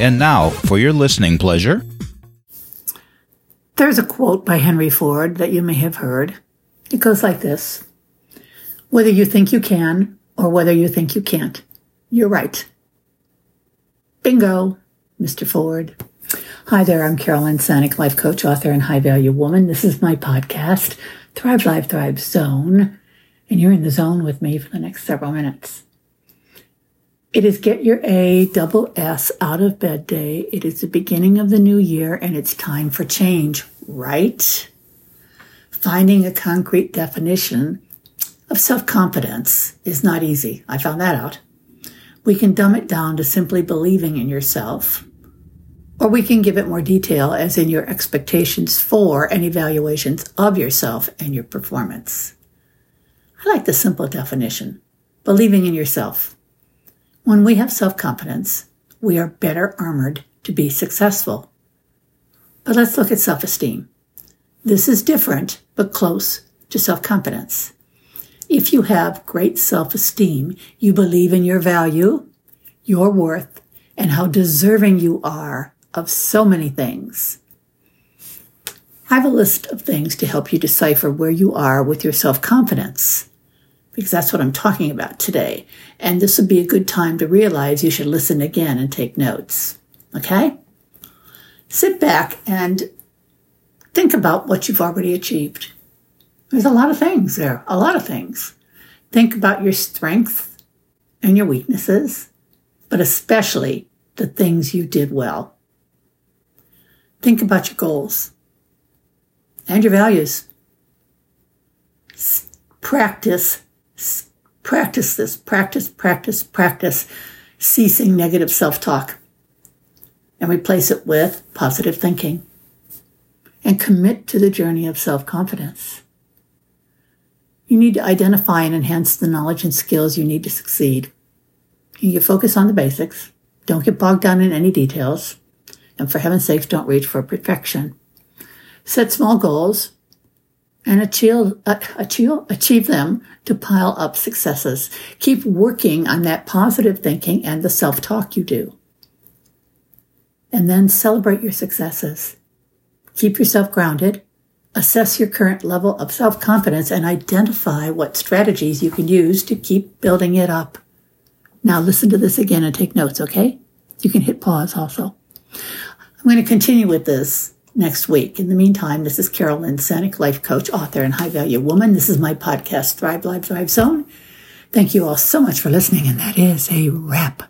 And now, for your listening pleasure. There's a quote by Henry Ford that you may have heard. It goes like this Whether you think you can or whether you think you can't, you're right. Bingo, Mr. Ford. Hi there, I'm Carolyn Sanic, life coach, author, and high value woman. This is my podcast, Thrive Live Thrive Zone, and you're in the zone with me for the next several minutes. It is get your A double S out of bed day. It is the beginning of the new year and it's time for change, right? Finding a concrete definition of self confidence is not easy. I found that out. We can dumb it down to simply believing in yourself, or we can give it more detail, as in your expectations for and evaluations of yourself and your performance. I like the simple definition believing in yourself. When we have self confidence, we are better armored to be successful. But let's look at self esteem. This is different, but close to self confidence. If you have great self esteem, you believe in your value, your worth, and how deserving you are of so many things. I have a list of things to help you decipher where you are with your self confidence because that's what I'm talking about today. And this would be a good time to realize you should listen again and take notes. Okay? Sit back and think about what you've already achieved. There's a lot of things there, a lot of things. Think about your strengths and your weaknesses, but especially the things you did well. Think about your goals and your values. Practice Practice this, practice, practice, practice, ceasing negative self talk and replace it with positive thinking. And commit to the journey of self confidence. You need to identify and enhance the knowledge and skills you need to succeed. You focus on the basics. Don't get bogged down in any details. And for heaven's sakes, don't reach for perfection. Set small goals and achieve, uh, achieve, achieve them to pile up successes. Keep working on that positive thinking and the self talk you do. And then celebrate your successes. Keep yourself grounded. Assess your current level of self confidence and identify what strategies you can use to keep building it up. Now listen to this again and take notes, okay? You can hit pause also. I'm going to continue with this next week. In the meantime, this is Carolyn Sanic, life coach, author, and high value woman. This is my podcast, Thrive Live Thrive Zone. Thank you all so much for listening, and that is a wrap.